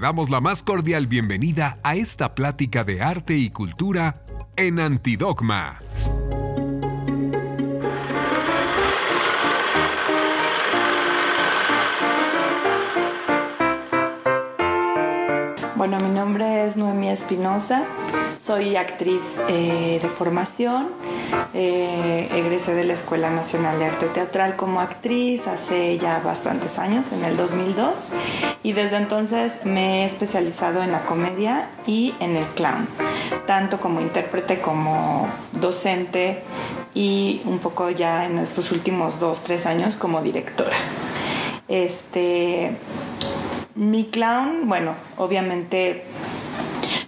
Damos la más cordial bienvenida a esta plática de arte y cultura en Antidogma. Bueno, mi nombre es Noemí Espinosa, soy actriz eh, de formación, eh, egresé de la Escuela Nacional de Arte Teatral como actriz hace ya bastantes años, en el 2002, y desde entonces me he especializado en la comedia y en el clown, tanto como intérprete como docente y un poco ya en estos últimos dos, tres años como directora. Este, mi clown, bueno, obviamente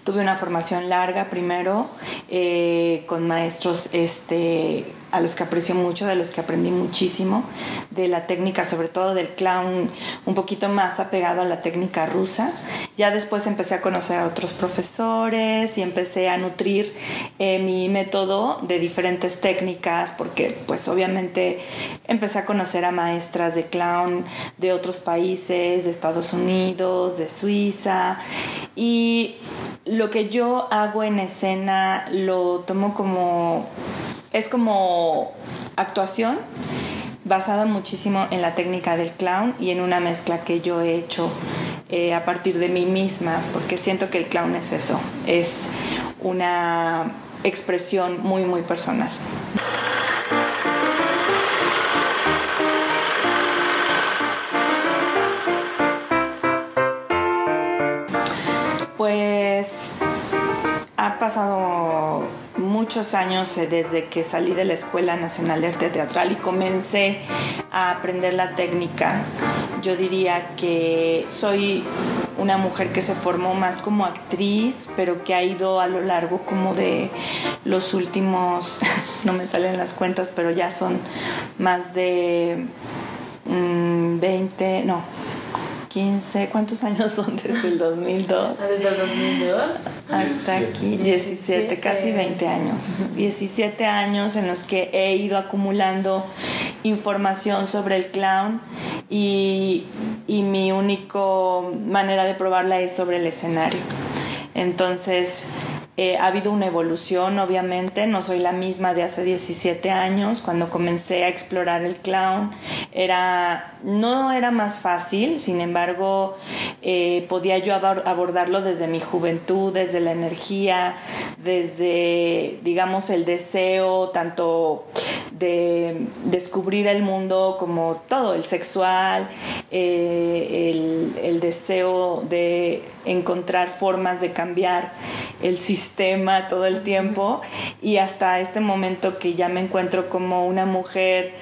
tuve una formación larga primero eh, con maestros este, a los que aprecio mucho, de los que aprendí muchísimo, de la técnica, sobre todo del clown, un poquito más apegado a la técnica rusa. Ya después empecé a conocer a otros profesores y empecé a nutrir eh, mi método de diferentes técnicas, porque pues obviamente empecé a conocer a maestras de clown de otros países, de Estados Unidos, de Suiza, y lo que yo hago en escena lo tomo como es como actuación basada muchísimo en la técnica del clown y en una mezcla que yo he hecho eh, a partir de mí misma, porque siento que el clown es eso, es una expresión muy, muy personal. Pasado muchos años eh, desde que salí de la Escuela Nacional de Arte Teatral y comencé a aprender la técnica. Yo diría que soy una mujer que se formó más como actriz, pero que ha ido a lo largo como de los últimos, no me salen las cuentas, pero ya son más de 20, mm, no, 15, ¿cuántos años son desde el 2002? Desde el 2002 hasta aquí, 17, casi 20 años. 17 años en los que he ido acumulando información sobre el clown y, y mi única manera de probarla es sobre el escenario. Entonces, eh, ha habido una evolución, obviamente, no soy la misma de hace 17 años. Cuando comencé a explorar el clown, era, no era más fácil, sin embargo, eh, podía yo abordarlo desde mi juventud, desde la energía, desde, digamos, el deseo, tanto de descubrir el mundo como todo, el sexual, eh, el, el deseo de encontrar formas de cambiar el sistema todo el tiempo y hasta este momento que ya me encuentro como una mujer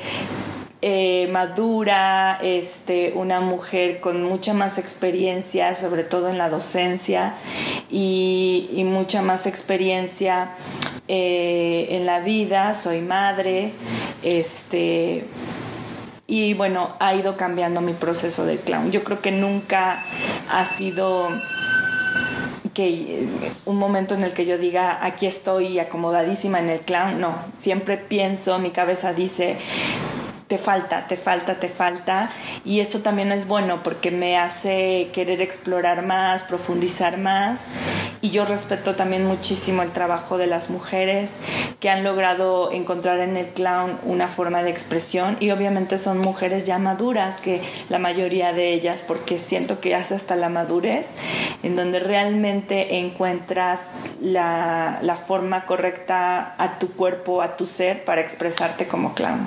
eh, madura, este, una mujer con mucha más experiencia, sobre todo en la docencia, y, mucha más experiencia eh, en la vida. Soy madre, este, y bueno, ha ido cambiando mi proceso de clown. Yo creo que nunca ha sido que eh, un momento en el que yo diga aquí estoy acomodadísima en el clown, no, siempre pienso, mi cabeza dice te falta, te falta, te falta. Y eso también es bueno porque me hace querer explorar más, profundizar más. Y yo respeto también muchísimo el trabajo de las mujeres que han logrado encontrar en el clown una forma de expresión. Y obviamente son mujeres ya maduras, que la mayoría de ellas, porque siento que hace hasta la madurez, en donde realmente encuentras la, la forma correcta a tu cuerpo, a tu ser, para expresarte como clown.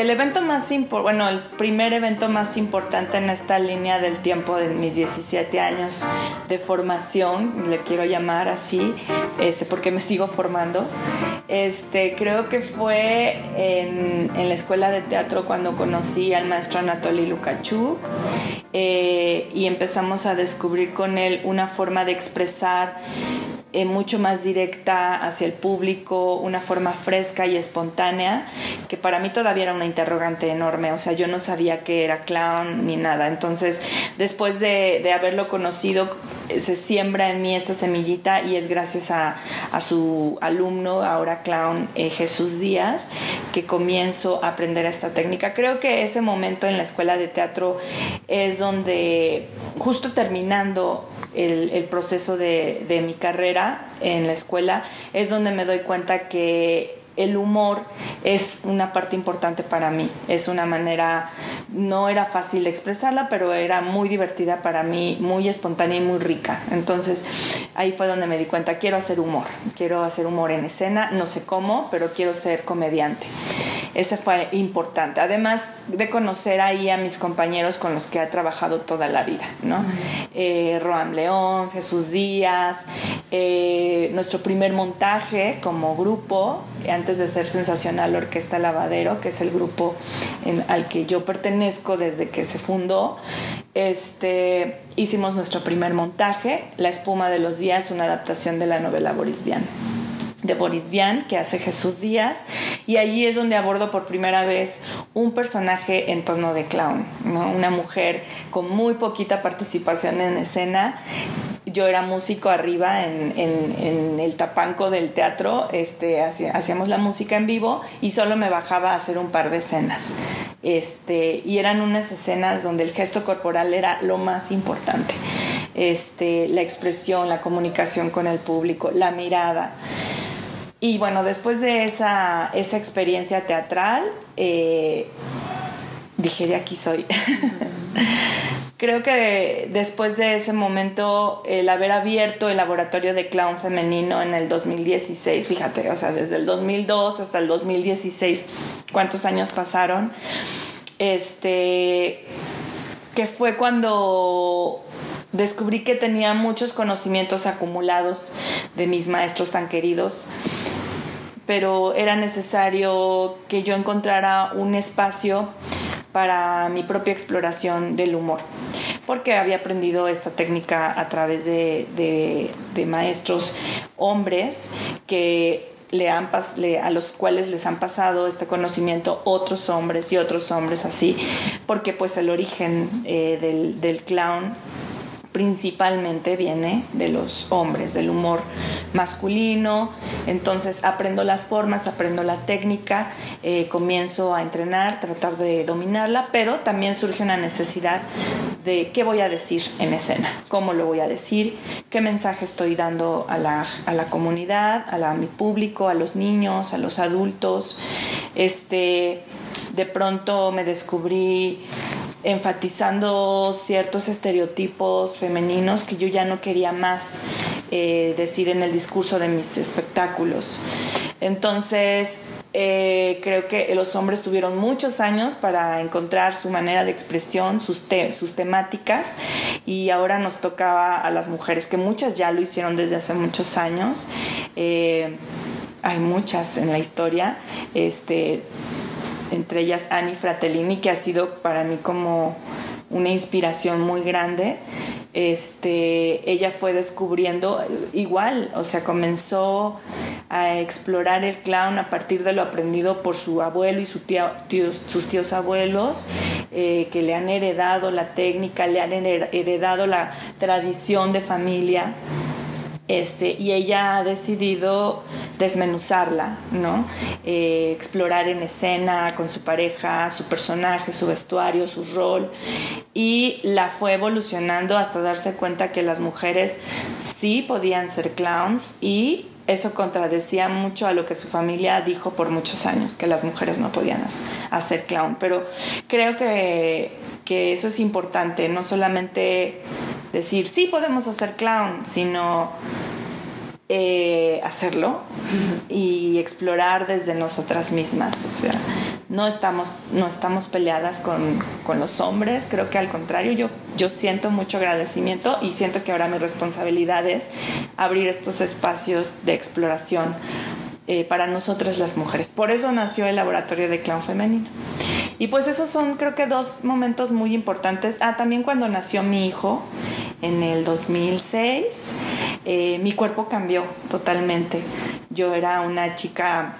el evento más importante, bueno, el primer evento más importante en esta línea del tiempo de mis 17 años de formación, le quiero llamar así, este, porque me sigo formando, este, creo que fue en, la escuela de teatro cuando conocí al maestro Anatoly Lukachuk eh, y empezamos a descubrir con él una forma de expresar eh, mucho más directa hacia el público, una forma fresca y espontánea, que para mí todavía era una interrogante enorme, o sea, yo no sabía que era clown ni nada. Entonces, después de, de haberlo conocido, se siembra en mí esta semillita y es gracias a, su alumno, ahora clown eh, Jesús Díaz, que comienzo a aprender esta técnica. Creo que ese momento en la escuela de teatro es donde, justo terminando el, proceso de, de mi carrera en la escuela, es donde me doy cuenta que el humor es una parte importante para mí. Es una manera, no era fácil expresarla, pero era muy divertida para mí, muy espontánea y muy rica. Entonces ahí fue donde me di cuenta, quiero hacer humor, quiero hacer humor en escena, no sé cómo, pero quiero ser comediante. Ese fue importante. Además de conocer ahí a mis compañeros con los que he trabajado toda la vida, ¿no? Eh, Roam León, Jesús Díaz, eh, nuestro primer montaje como grupo, antes de ser Sensacional Orquesta Lavadero, que es el grupo al que yo pertenezco desde que se fundó, este, hicimos nuestro primer montaje, La espuma de los días, una adaptación de la novela Boris Vian de Boris Vian, que hace Jesús Díaz, y allí es donde abordo por primera vez un personaje en tono de clown, una mujer con muy poquita participación en escena. Yo era músico arriba en, el tapanco del teatro, este, hacíamos la música en vivo y solo me bajaba a hacer un par de escenas. Este, y eran unas escenas donde el gesto corporal era lo más importante. Este, la expresión, la comunicación con el público, la mirada. Y bueno, después de esa, esa experiencia teatral, eh, dije, de aquí soy. Creo que después de ese momento, el haber abierto el laboratorio de clown femenino en el 2016, fíjate, o sea, desde el 2002 hasta el 2016, ¿cuántos años pasaron? Este, que fue cuando descubrí que tenía muchos conocimientos acumulados de mis maestros tan queridos pero era necesario que yo encontrara un espacio para mi propia exploración del humor, porque había aprendido esta técnica a través de, maestros hombres que le han a los cuales les han pasado este conocimiento otros hombres y otros hombres así, porque pues el origen eh, del, del clown principalmente viene de los hombres, del humor masculino. Entonces aprendo las formas, aprendo la técnica, eh, comienzo a entrenar, tratar de dominarla, pero también surge una necesidad de qué voy a decir en escena, cómo lo voy a decir, qué mensaje estoy dando a la, a la comunidad, a, mi público, a los niños, a los adultos. Este, de pronto me descubrí enfatizando ciertos estereotipos femeninos que yo ya no quería más eh, decir en el discurso de mis espectáculos. Entonces, eh, creo que los hombres tuvieron muchos años para encontrar su manera de expresión, sus, temáticas, y ahora nos tocaba a las mujeres, que muchas ya lo hicieron desde hace muchos años. Eh, hay muchas en la historia. Este, entre ellas Annie Fratellini, que ha sido para mí como una inspiración muy grande. Este, ella fue descubriendo igual, o sea, comenzó a explorar el clown a partir de lo aprendido por su abuelo y su sus tíos abuelos, eh, que le han heredado la técnica, le han heredado la tradición de familia. Este, y ella ha decidido desmenuzarla, ¿no? Eh, explorar en escena con su pareja, su personaje, su vestuario, su rol, y la fue evolucionando hasta darse cuenta que las mujeres sí podían ser clowns y eso contradecía mucho a lo que su familia dijo por muchos años, que las mujeres no podían hacer clown. Pero creo que, que eso es importante, no solamente decir, sí podemos hacer clown, sino eh, hacerlo y explorar desde nosotras mismas. O sea, no estamos, no estamos peleadas con, con, los hombres, creo que al contrario, yo, yo siento mucho agradecimiento y siento que ahora mi responsabilidad es abrir estos espacios de exploración eh, para nosotras las mujeres. Por eso nació el laboratorio de clown femenino. Y pues esos son creo que dos momentos muy importantes. Ah, también cuando nació mi hijo en el 2006, eh, mi cuerpo cambió totalmente. Yo era una chica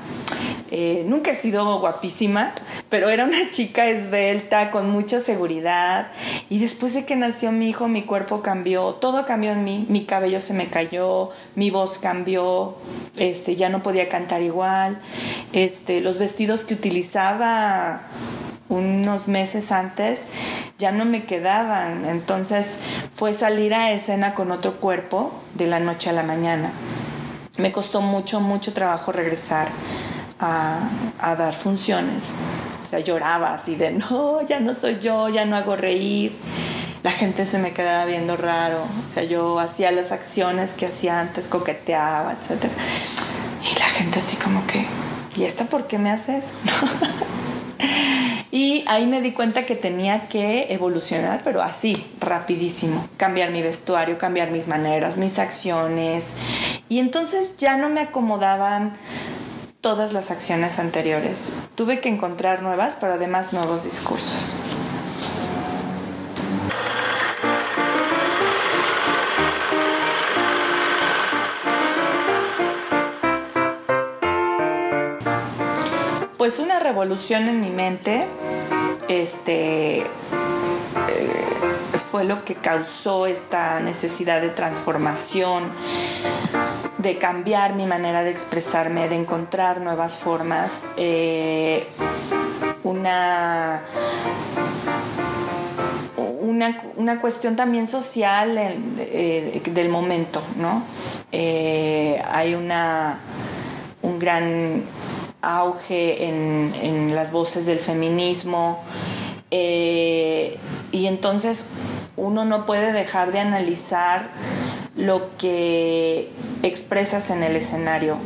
Eh, nunca he sido guapísima, pero era una chica esbelta, con mucha seguridad. Y después de que nació mi hijo, mi cuerpo cambió, todo cambió en mí. Mi cabello se me cayó, mi voz cambió, este, ya no podía cantar igual. Este, los vestidos que utilizaba unos meses antes ya no me quedaban. Entonces fue salir a escena con otro cuerpo de la noche a la mañana. Me costó mucho, mucho trabajo regresar a, dar funciones. O sea, lloraba así de, no, ya no soy yo, ya no hago reír. La gente se me quedaba viendo raro. O sea, yo hacía las acciones que hacía antes, coqueteaba, etc. Y la gente así como que, ¿y esta por qué me hace eso? Y ahí me di cuenta que tenía que evolucionar, pero así, rapidísimo. Cambiar mi vestuario, cambiar mis maneras, mis acciones. Y entonces ya no me acomodaban todas las acciones anteriores. Tuve que encontrar nuevas, pero además nuevos discursos. Pues una revolución en mi mente, este, eh, fue lo que causó esta necesidad de transformación de cambiar mi manera de expresarme, de encontrar nuevas formas, eh, una, una, cuestión también social eh, del momento, ¿no? Hay una, un gran auge en, en las voces del feminismo y entonces uno no puede dejar de analizar lo que expresas en el escenario.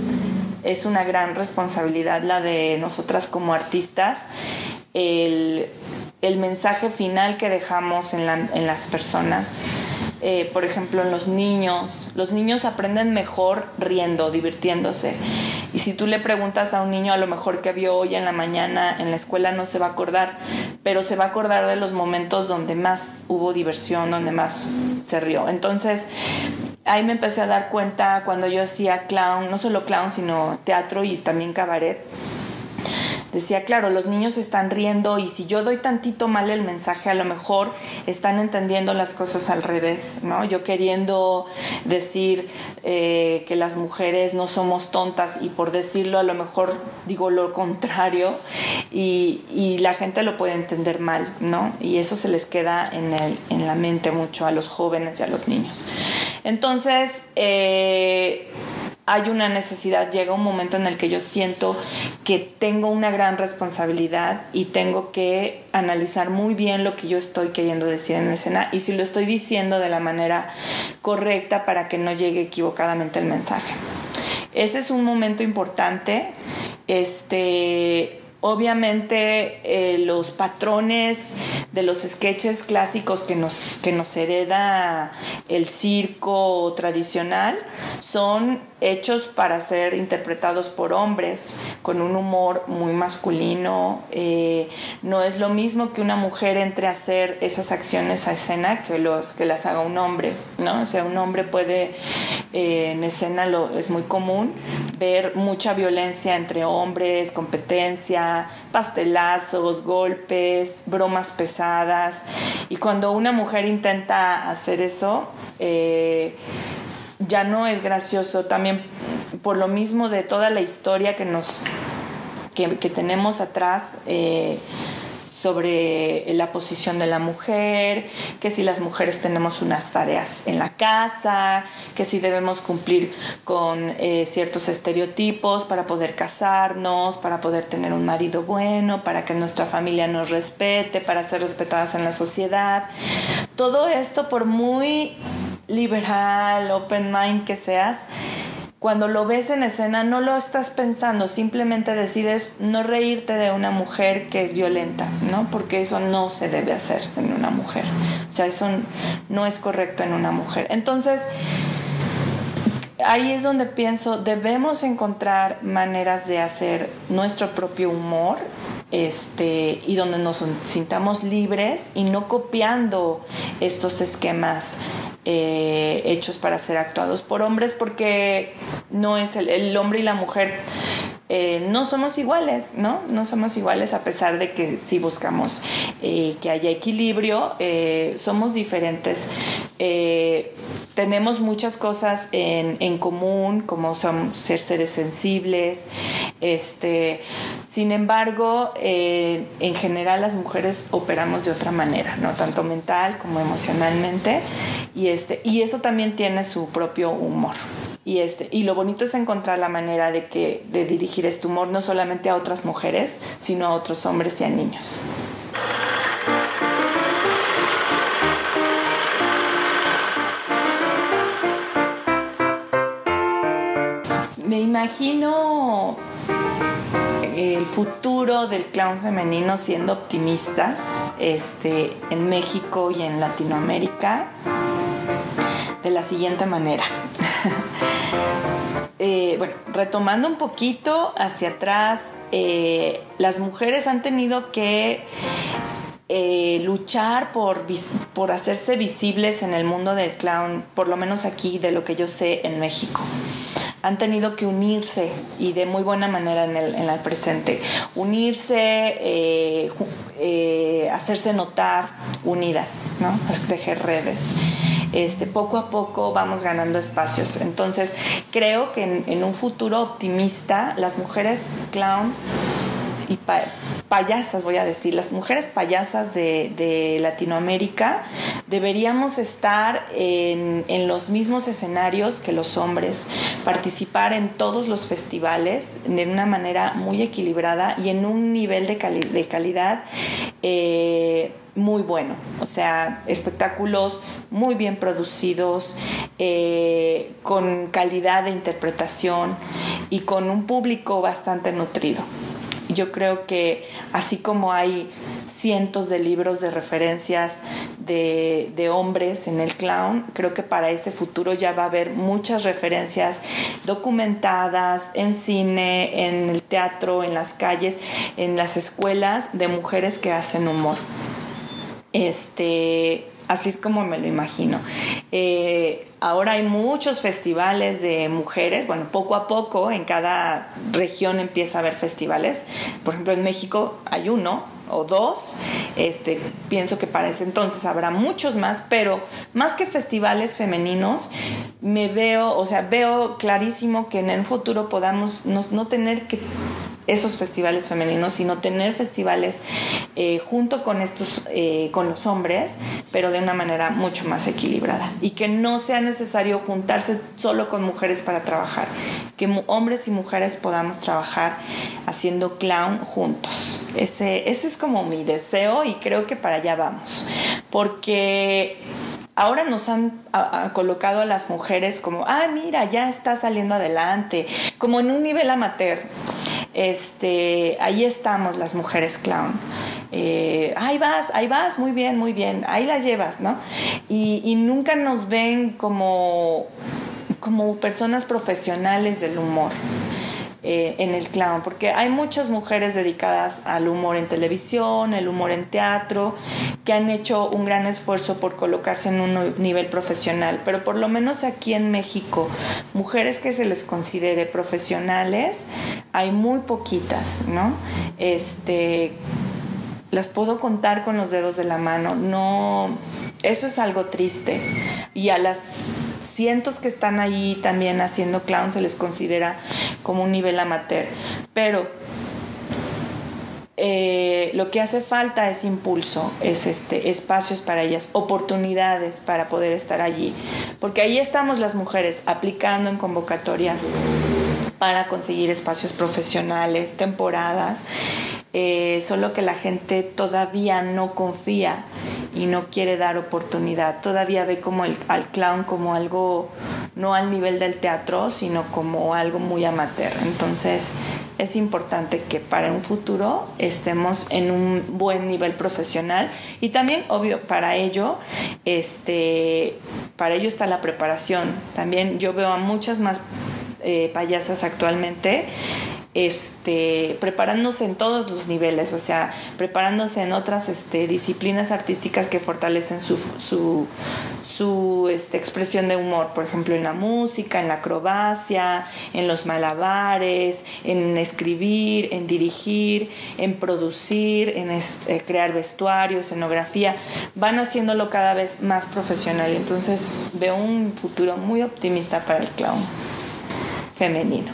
Es una gran responsabilidad la de nosotras como artistas, el, mensaje final que dejamos en, en las personas. Eh, por ejemplo, en los niños. Los niños aprenden mejor riendo, divirtiéndose. Y si tú le preguntas a un niño a lo mejor que vio hoy en la mañana en la escuela no se va a acordar, pero se va a acordar de los momentos donde más hubo diversión, donde más se rió. Entonces, ahí me empecé a dar cuenta cuando yo hacía clown, no solo clown, sino teatro y también cabaret decía, claro, los niños están riendo y si yo doy tantito mal el mensaje, a lo mejor están entendiendo las cosas al revés, ¿no? Yo queriendo decir eh, que las mujeres no somos tontas y por decirlo a lo mejor digo lo contrario y, la gente lo puede entender mal, ¿no? Y eso se les queda en, el, en la mente mucho a los jóvenes y a los niños. Entonces, eh, hay una necesidad, llega un momento en el que yo siento que tengo una gran responsabilidad y tengo que analizar muy bien lo que yo estoy queriendo decir en la escena y si lo estoy diciendo de la manera correcta para que no llegue equivocadamente el mensaje. Ese es un momento importante. Este, obviamente eh, los patrones de los sketches clásicos que nos, que nos hereda el circo tradicional son hechos para ser interpretados por hombres con un humor muy masculino. Eh, no es lo mismo que una mujer entre a hacer esas acciones a escena que, los, que las haga un hombre, ¿no? O sea, un hombre puede, eh, en escena lo, es muy común ver mucha violencia entre hombres, competencia, pastelazos, golpes, bromas pesadas. Y cuando una mujer intenta hacer eso, eh, ya no es gracioso. También por lo mismo de toda la historia que nos que, tenemos atrás. Eh, sobre la posición de la mujer, que si las mujeres tenemos unas tareas en la casa, que si debemos cumplir con eh, ciertos estereotipos para poder casarnos, para poder tener un marido bueno, para que nuestra familia nos respete, para ser respetadas en la sociedad. Todo esto, por muy liberal, open mind que seas, cuando lo ves en escena no lo estás pensando, simplemente decides no reírte de una mujer que es violenta, ¿no? Porque eso no se debe hacer en una mujer. O sea, eso no es correcto en una mujer. Entonces, ahí es donde pienso, debemos encontrar maneras de hacer nuestro propio humor este, y donde nos sintamos libres y no copiando estos esquemas eh, hechos para ser actuados por hombres porque no es el, hombre y la mujer eh, no somos iguales, ¿no? No somos iguales a pesar de que sí buscamos eh, que haya equilibrio, eh, somos diferentes. tenemos muchas cosas en, común, como ser seres sensibles, este, sin embargo, en general las mujeres operamos de otra manera, ¿no? Tanto mental como emocionalmente, y, este, y eso también tiene su propio humor. Y, este, y lo bonito es encontrar la manera de, que, de dirigir este humor no solamente a otras mujeres, sino a otros hombres y a niños. Me imagino el futuro del clown femenino siendo optimistas este, en México y en Latinoamérica de la siguiente manera. Eh, bueno, retomando un poquito hacia atrás, eh, las mujeres han tenido que eh, luchar por, por hacerse visibles en el mundo del clown, por lo menos aquí de lo que yo sé en México han tenido que unirse y de muy buena manera en el, en el presente. Unirse, hacerse notar unidas, ¿no? tejer redes este, poco a poco vamos ganando espacios. Entonces, creo que en, un futuro optimista, las mujeres clown y payasas, voy a decir, las mujeres payasas de, Latinoamérica deberíamos estar en, los mismos escenarios que los hombres, participar en todos los festivales de una manera muy equilibrada y en un nivel de, de calidad. Eh, muy bueno, o sea, espectáculos muy bien producidos, eh, con calidad de interpretación y con un público bastante nutrido. Yo creo que así como hay cientos de libros de referencias de, hombres en el clown, creo que para ese futuro ya va a haber muchas referencias documentadas en cine, en el teatro, en las calles, en las escuelas de mujeres que hacen humor. Este, así es como me lo imagino. Eh, ahora hay muchos festivales de mujeres, bueno, poco a poco en cada región empieza a haber festivales. Por ejemplo, en México hay uno o dos. Este, pienso que para ese entonces habrá muchos más, pero más que festivales femeninos, me veo, o sea, veo clarísimo que en el futuro podamos no tener que esos festivales femeninos, sino tener festivales eh, junto con estos, eh, con los hombres, pero de una manera mucho más equilibrada. Y que no sea necesario juntarse solo con mujeres para trabajar, que hombres y mujeres podamos trabajar haciendo clown juntos. Ese, ese es como mi deseo y creo que para allá vamos, porque ahora nos han colocado a las mujeres como, ah, mira, ya está saliendo adelante, como en un nivel amateur este, ahí estamos las mujeres clown. Eh, ahí vas, ahí vas, muy bien, muy bien, ahí la llevas, ¿no? Y, nunca nos ven como, como personas profesionales del humor. Eh, en el clown, porque hay muchas mujeres dedicadas al humor en televisión, el humor en teatro, que han hecho un gran esfuerzo por colocarse en un nivel profesional, pero por lo menos aquí en México, mujeres que se les considere profesionales, hay muy poquitas, ¿no? Este, las puedo contar con los dedos de la mano, no, eso es algo triste. Y a las cientos que están ahí también haciendo clown se les considera como un nivel amateur. Pero eh, lo que hace falta es impulso, es este, espacios para ellas, oportunidades para poder estar allí. Porque ahí estamos las mujeres aplicando en convocatorias para conseguir espacios profesionales, temporadas, eh, solo que la gente todavía no confía y no quiere dar oportunidad, todavía ve como el, al clown como algo no al nivel del teatro, sino como algo muy amateur. Entonces es importante que para un futuro estemos en un buen nivel profesional y también, obvio, para ello, este, para ello está la preparación. También yo veo a muchas más eh, payasas actualmente este, preparándose en todos los niveles, o sea, preparándose en otras este, disciplinas artísticas que fortalecen su, su este, expresión de humor, por ejemplo, en la música, en la acrobacia, en los malabares, en escribir, en dirigir, en producir, en eh, crear vestuario, escenografía, van haciéndolo cada vez más profesional. Entonces veo un futuro muy optimista para el clown femenino.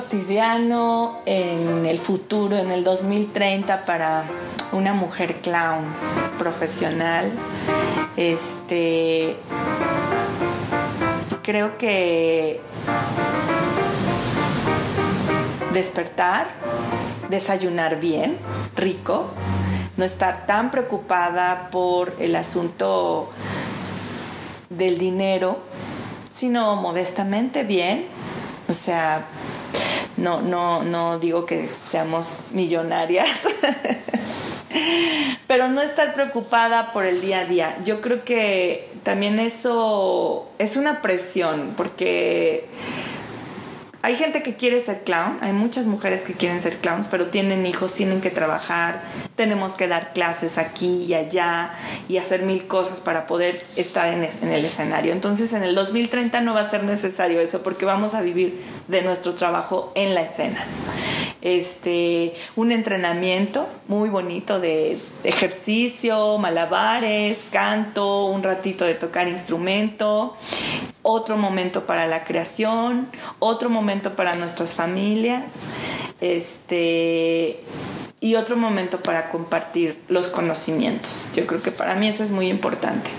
Cotidiano en el futuro, en el 2030 para una mujer clown profesional. Este creo que despertar, desayunar bien, rico, no estar tan preocupada por el asunto del dinero, sino modestamente bien, o sea, no, no, no digo que seamos millonarias, pero no estar preocupada por el día a día. Yo creo que también eso es una presión, porque hay gente que quiere ser clown, hay muchas mujeres que quieren ser clowns, pero tienen hijos, tienen que trabajar, tenemos que dar clases aquí y allá y hacer mil cosas para poder estar en, el escenario. Entonces en el 2030 no va a ser necesario eso porque vamos a vivir de nuestro trabajo en la escena. Este, un entrenamiento muy bonito de ejercicio, malabares, canto, un ratito de tocar instrumento otro momento para la creación, otro momento para nuestras familias, este, y otro momento para compartir los conocimientos. Yo creo que para mí eso es muy importante.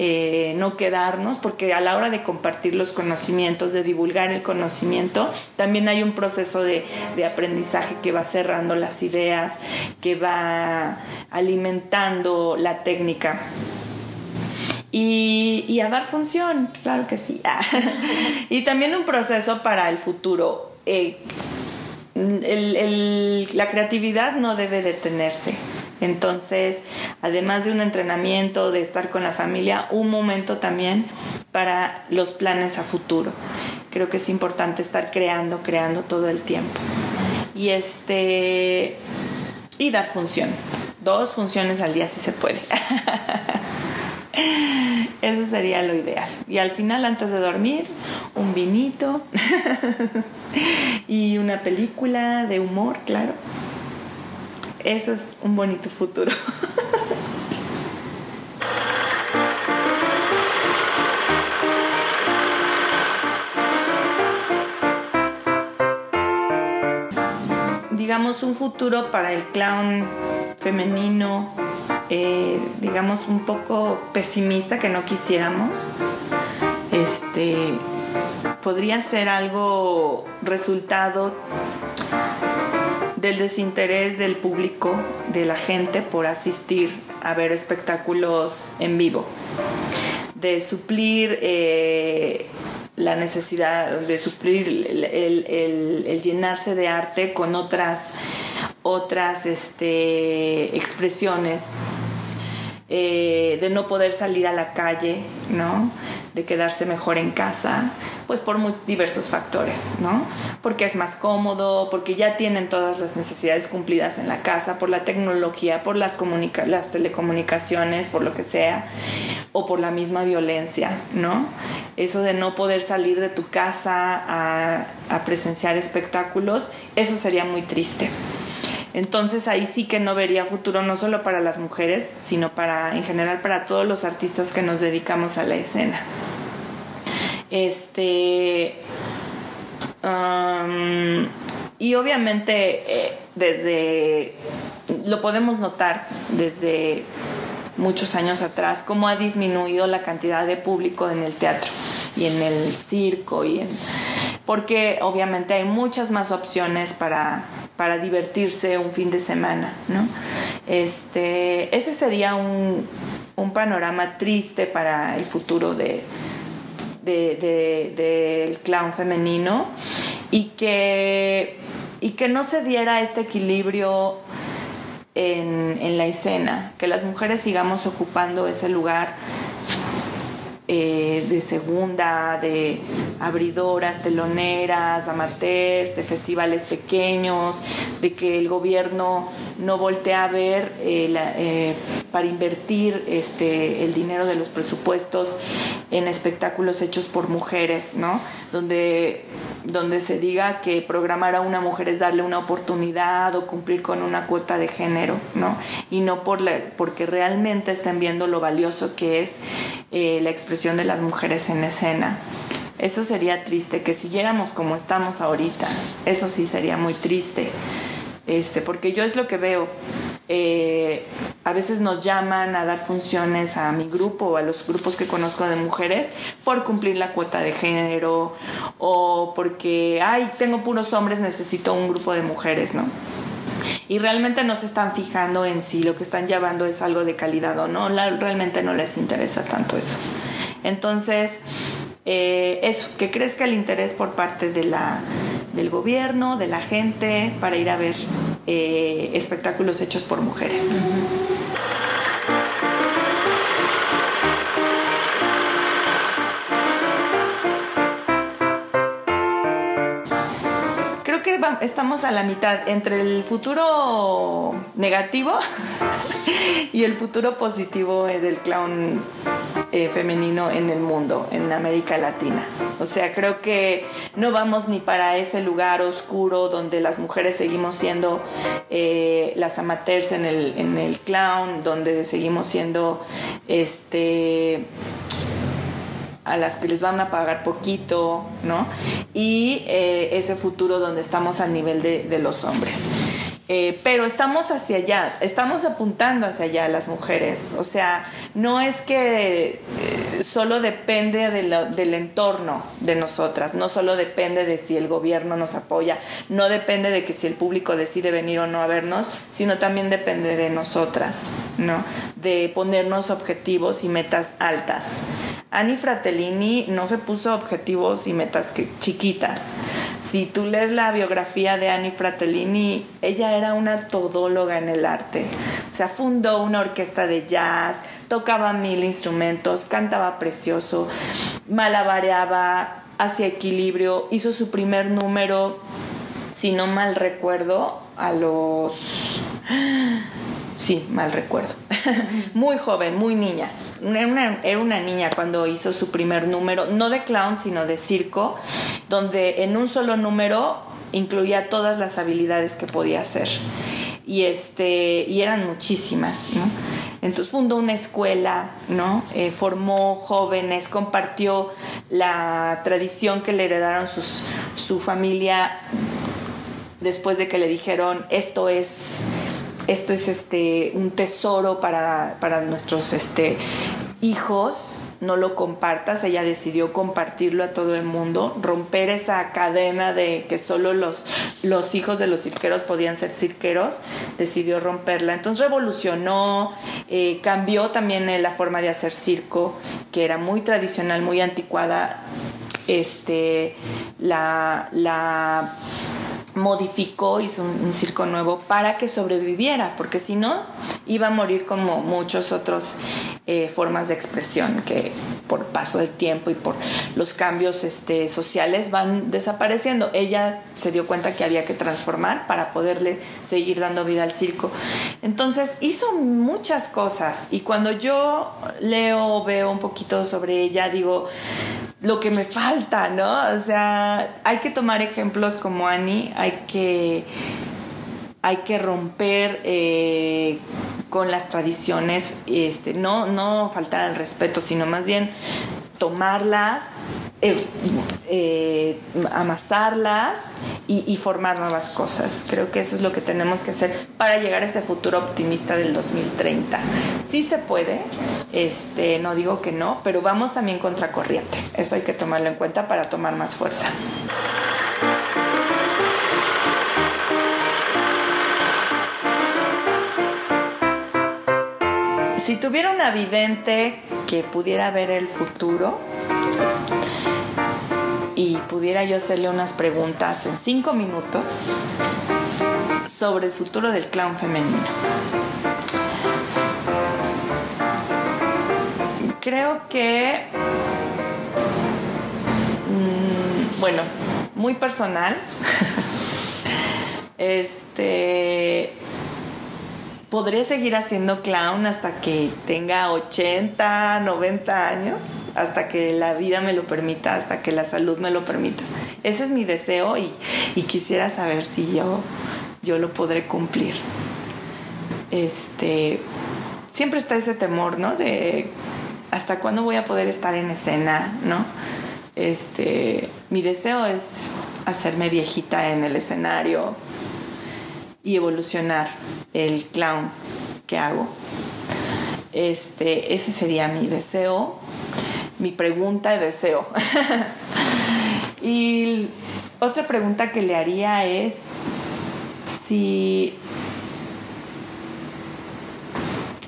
Eh, no quedarnos, porque a la hora de compartir los conocimientos, de divulgar el conocimiento, también hay un proceso de, de aprendizaje que va cerrando las ideas, que va alimentando la técnica y, a dar función, claro que sí. y también un proceso para el futuro. Eh, la creatividad no debe detenerse. Entonces, además de un entrenamiento, de estar con la familia, un momento también para los planes a futuro. Creo que es importante estar creando, creando todo el tiempo. Y este y dar función. Dos funciones al día si se puede. Eso sería lo ideal. Y al final, antes de dormir, un vinito y una película de humor, claro. Eso es un bonito futuro. digamos, un futuro para el clown femenino eh, digamos, un poco pesimista que no quisiéramos, este, podría ser algo resultado del desinterés del público, de la gente por asistir a ver espectáculos en vivo, de suplir eh, la necesidad, de suplir el, llenarse de arte con otras otras este, expresiones eh, de no poder salir a la calle, ¿no? De quedarse mejor en casa, pues por muy diversos factores, ¿no? Porque es más cómodo, porque ya tienen todas las necesidades cumplidas en la casa, por la tecnología, por las, telecomunicaciones, por lo que sea, o por la misma violencia, ¿no? Eso de no poder salir de tu casa a presenciar espectáculos, eso sería muy triste. Entonces ahí sí que no vería futuro no solo para las mujeres, sino para en general para todos los artistas que nos dedicamos a la escena. Este y obviamente eh, desde lo podemos notar desde muchos años atrás cómo ha disminuido la cantidad de público en el teatro y en el circo y en porque obviamente hay muchas más opciones para, para divertirse un fin de semana, ¿no? Este, ese sería un, un panorama triste para el futuro de, del clown femenino y que, y que no se diera este equilibrio en, en, la escena, que las mujeres sigamos ocupando ese lugar eh, de segunda, de abridoras, teloneras, amateurs, de festivales pequeños, de que el gobierno no voltea a ver eh, eh, para invertir este, el dinero de los presupuestos en espectáculos hechos por mujeres, ¿no? Donde, donde se diga que programar a una mujer es darle una oportunidad o cumplir con una cuota de género, ¿no? Y no por porque realmente estén viendo lo valioso que es la expresión de las mujeres en escena. Eso sería triste, que siguiéramos como estamos ahorita. Eso sí sería muy triste. Este, porque yo es lo que veo. Eh, a veces nos llaman a dar funciones a mi grupo o a los grupos que conozco de mujeres por cumplir la cuota de género o porque, ay, tengo puros hombres, necesito un grupo de mujeres, ¿no? y realmente no se están fijando en si lo que están llevando es algo de calidad o no, realmente no les interesa tanto eso. Entonces, eh, eso, que crezca el interés por parte de la, del gobierno, de la gente, para ir a ver eh, espectáculos hechos por mujeres. Estamos a la mitad entre el futuro negativo y el futuro positivo del clown eh, femenino en el mundo, en América Latina. O sea, creo que no vamos ni para ese lugar oscuro donde las mujeres seguimos siendo eh, las amateurs en el, en el clown, donde seguimos siendo este a las que les van a pagar poquito, ¿no? Y eh, ese futuro donde estamos al nivel de, los hombres. Eh, pero estamos hacia allá, estamos apuntando hacia allá las mujeres. O sea, no es que eh, solo depende del entorno de nosotras, no solo depende de si el gobierno nos apoya, no depende de que si el público decide venir o no a vernos, sino también depende de nosotras, ¿no? De ponernos objetivos y metas altas. Annie Fratellini no se puso objetivos y metas chiquitas. Si tú lees la biografía de Annie Fratellini, ella era una todóloga en el arte. O sea, fundó una orquesta de jazz, tocaba mil instrumentos, cantaba precioso, malabareaba, hacía equilibrio, hizo su primer número, si no mal recuerdo, a los Sí, mal recuerdo. muy joven, muy niña. Era una, era una, niña cuando hizo su primer número, no de clown, sino de circo, donde en un solo número incluía todas las habilidades que podía hacer. Y, este, y eran muchísimas, ¿no? Entonces fundó una escuela, ¿no? Eh, formó jóvenes, compartió la tradición que le heredaron sus, su familia después de que le dijeron esto es esto es este, un tesoro para, nuestros este, hijos, no lo compartas, ella decidió compartirlo a todo el mundo, romper esa cadena de que solo los, los hijos de los cirqueros podían ser cirqueros, decidió romperla. Entonces revolucionó, eh, cambió también la forma de hacer circo, que era muy tradicional, muy anticuada. Este, la, la modificó, hizo un, circo nuevo para que sobreviviera, porque si no, iba a morir como muchas otras eh, formas de expresión que por paso del tiempo y por los cambios este, sociales van desapareciendo. Ella se dio cuenta que había que transformar para poderle seguir dando vida al circo. Entonces hizo muchas cosas y cuando yo leo, veo un poquito sobre ella, digo, lo que me falta, ¿no? O sea, hay que tomar ejemplos como Annie, hay que, hay que romper eh, con las tradiciones, este, no, no faltar al respeto, sino más bien tomarlas, eh, eh, amasarlas y, formar nuevas cosas. Creo que eso es lo que tenemos que hacer para llegar a ese futuro optimista del 2030. Sí se puede, este, no digo que no, pero vamos también contra corriente. Eso hay que tomarlo en cuenta para tomar más fuerza. Si tuviera una vidente que pudiera ver el futuro, y pudiera yo hacerle unas preguntas en cinco minutos sobre el futuro del clown femenino. creo que, mm, bueno, muy personal. este, podré seguir haciendo clown hasta que tenga 80, 90 años, hasta que la vida me lo permita, hasta que la salud me lo permita. Ese es mi deseo y, quisiera saber si yo, yo lo podré cumplir. Este, siempre está ese temor, ¿no? De hasta cuándo voy a poder estar en escena, ¿no? Este, mi deseo es hacerme viejita en el escenario y evolucionar el clown que hago. Este, ese sería mi deseo, mi pregunta de deseo. y otra pregunta que le haría es si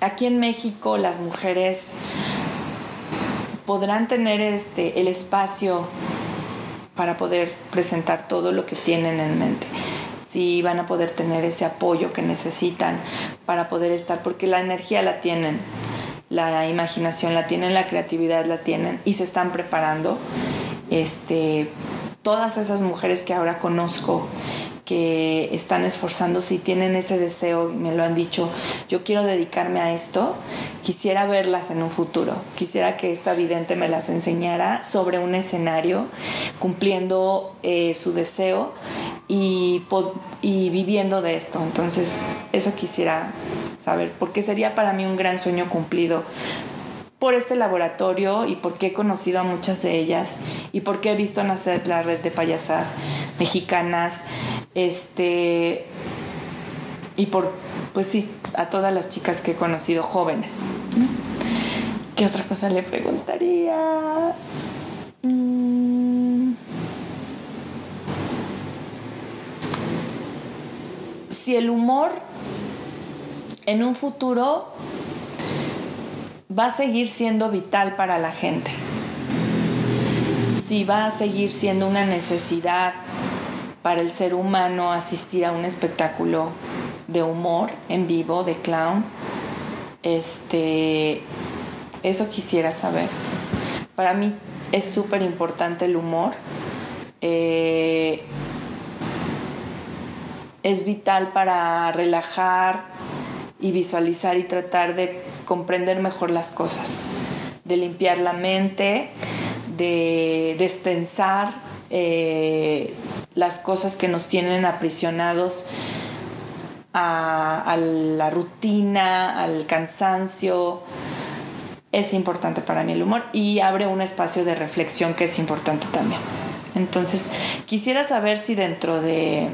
aquí en México las mujeres podrán tener este, el espacio para poder presentar todo lo que tienen en mente. Si van a poder tener ese apoyo que necesitan para poder estar, porque la energía la tienen, la imaginación la tienen, la creatividad la tienen y se están preparando. Este, todas esas mujeres que ahora conozco que están esforzándose y tienen ese deseo, me lo han dicho, yo quiero dedicarme a esto, quisiera verlas en un futuro, quisiera que esta vidente me las enseñara sobre un escenario, cumpliendo eh, su deseo y, y viviendo de esto. Entonces, eso quisiera saber, porque sería para mí un gran sueño cumplido por este laboratorio y porque he conocido a muchas de ellas y porque he visto nacer la red de payasas mexicanas este, y por, pues sí, a todas las chicas que he conocido jóvenes. ¿Qué otra cosa le preguntaría? Mm. Si el humor en un futuro va a seguir siendo vital para la gente. Si va a seguir siendo una necesidad para el ser humano asistir a un espectáculo de humor en vivo, de clown. Este, eso quisiera saber. Para mí es súper importante el humor. Eh, es vital para relajar y visualizar y tratar de comprender mejor las cosas, de limpiar la mente, de destensar eh, las cosas que nos tienen aprisionados a, la rutina, al cansancio. Es importante para mí el humor y abre un espacio de reflexión que es importante también. Entonces, quisiera saber si dentro de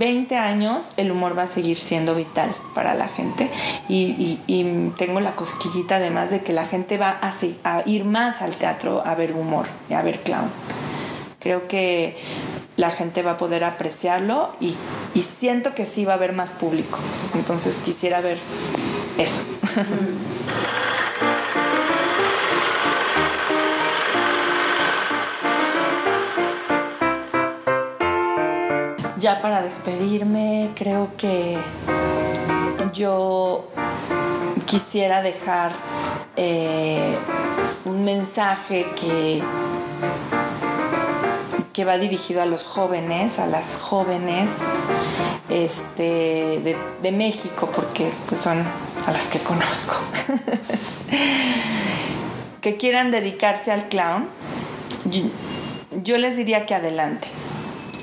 20 años el humor va a seguir siendo vital para la gente y, tengo la cosquillita además de que la gente va a, a ir más al teatro a ver humor y a ver clown creo que la gente va a poder apreciarlo y, siento que sí va a haber más público. Entonces quisiera ver eso. ya para despedirme, creo que yo quisiera dejar eh, un mensaje que que va dirigido a los jóvenes, a las jóvenes este, de, México, porque pues, son a las que conozco, que quieran dedicarse al clown, yo, les diría que adelante,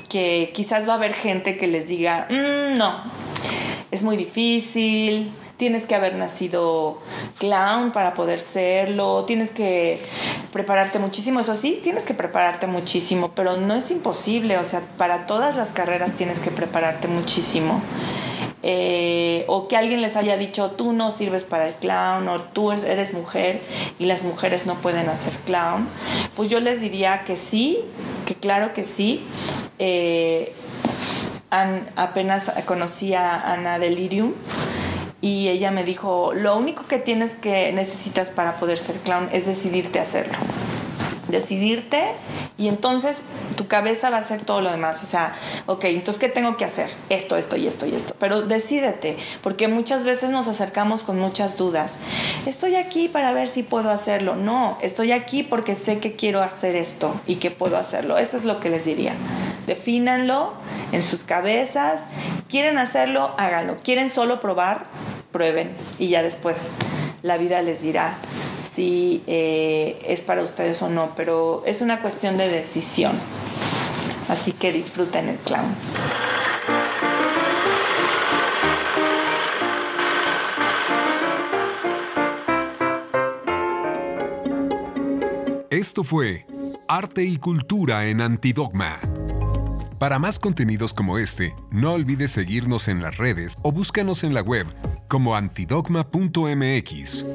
que quizás va a haber gente que les diga, mm, no, es muy difícil, tienes que haber nacido clown para poder serlo, tienes que prepararte muchísimo, eso sí, tienes que prepararte muchísimo, pero no es imposible, o sea, para todas las carreras tienes que prepararte muchísimo. Eh, o que alguien les haya dicho tú no sirves para el clown o tú eres mujer y las mujeres no pueden hacer clown, pues yo les diría que sí, que claro que sí. Eh, apenas conocí a Ana Delirium y ella me dijo, lo único que tienes que necesitas para poder ser clown es decidirte a hacerlo. Decidirte y entonces Tu cabeza va a hacer todo lo demás. O sea, ok, entonces, ¿qué tengo que hacer? Esto, esto y esto y esto. Pero decídete, porque muchas veces nos acercamos con muchas dudas. Estoy aquí para ver si puedo hacerlo. No, estoy aquí porque sé que quiero hacer esto y que puedo hacerlo. Eso es lo que les diría. Defínanlo en sus cabezas. ¿Quieren hacerlo? Háganlo. ¿Quieren solo probar? Prueben. Y ya después la vida les dirá si eh, es para ustedes o no, pero es una cuestión de decisión. Así que disfruten el clown. Esto fue Arte y Cultura en Antidogma. Para más contenidos como este, no olvides seguirnos en las redes o búscanos en la web como antidogma.mx.